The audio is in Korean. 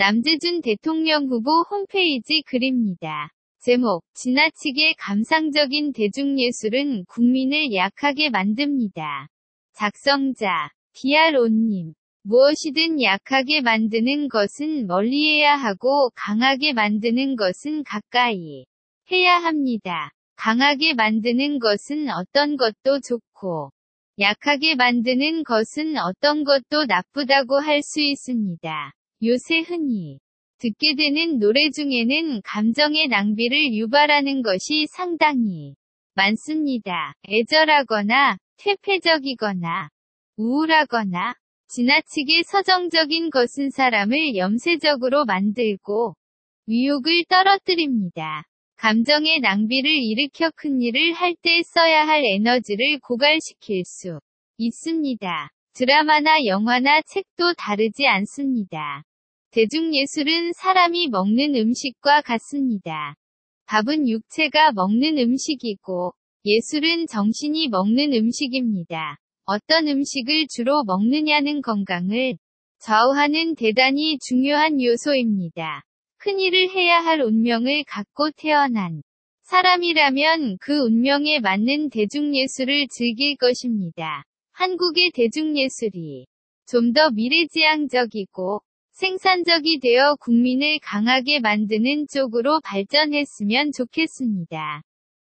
남재준 대통령 후보 홈페이지 글입니다. 제목, 지나치게 감상적인 대중예술은 국민을 약하게 만듭니다. 작성자, 디아로님. 무엇이든 약하게 만드는 것은 멀리해야 하고 강하게 만드는 것은 가까이 해야 합니다. 강하게 만드는 것은 어떤 것도 좋고 약하게 만드는 것은 어떤 것도 나쁘다고 할 수 있습니다. 요새 흔히 듣게 되는 노래 중에는 감정의 낭비를 유발하는 것이 상당히 많습니다. 애절하거나 퇴폐적이거나 우울하거나 지나치게 서정적인 것은 사람을 염세적으로 만들고 위욕을 떨어뜨립니다. 감정의 낭비를 일으켜 큰 일을 할 때 써야 할 에너지를 고갈시킬 수 있습니다. 드라마나 영화나 책도 다르지 않습니다. 대중예술은 사람이 먹는 음식과 같습니다. 밥은 육체가 먹는 음식이고, 예술은 정신이 먹는 음식입니다. 어떤 음식을 주로 먹느냐는 건강을 좌우하는 대단히 중요한 요소입니다. 큰 일을 해야 할 운명을 갖고 태어난 사람이라면 그 운명에 맞는 대중예술을 즐길 것입니다. 한국의 대중예술이 좀 더 미래지향적이고 생산적이 되어 국민을 강하게 만드는 쪽으로 발전했으면 좋겠습니다.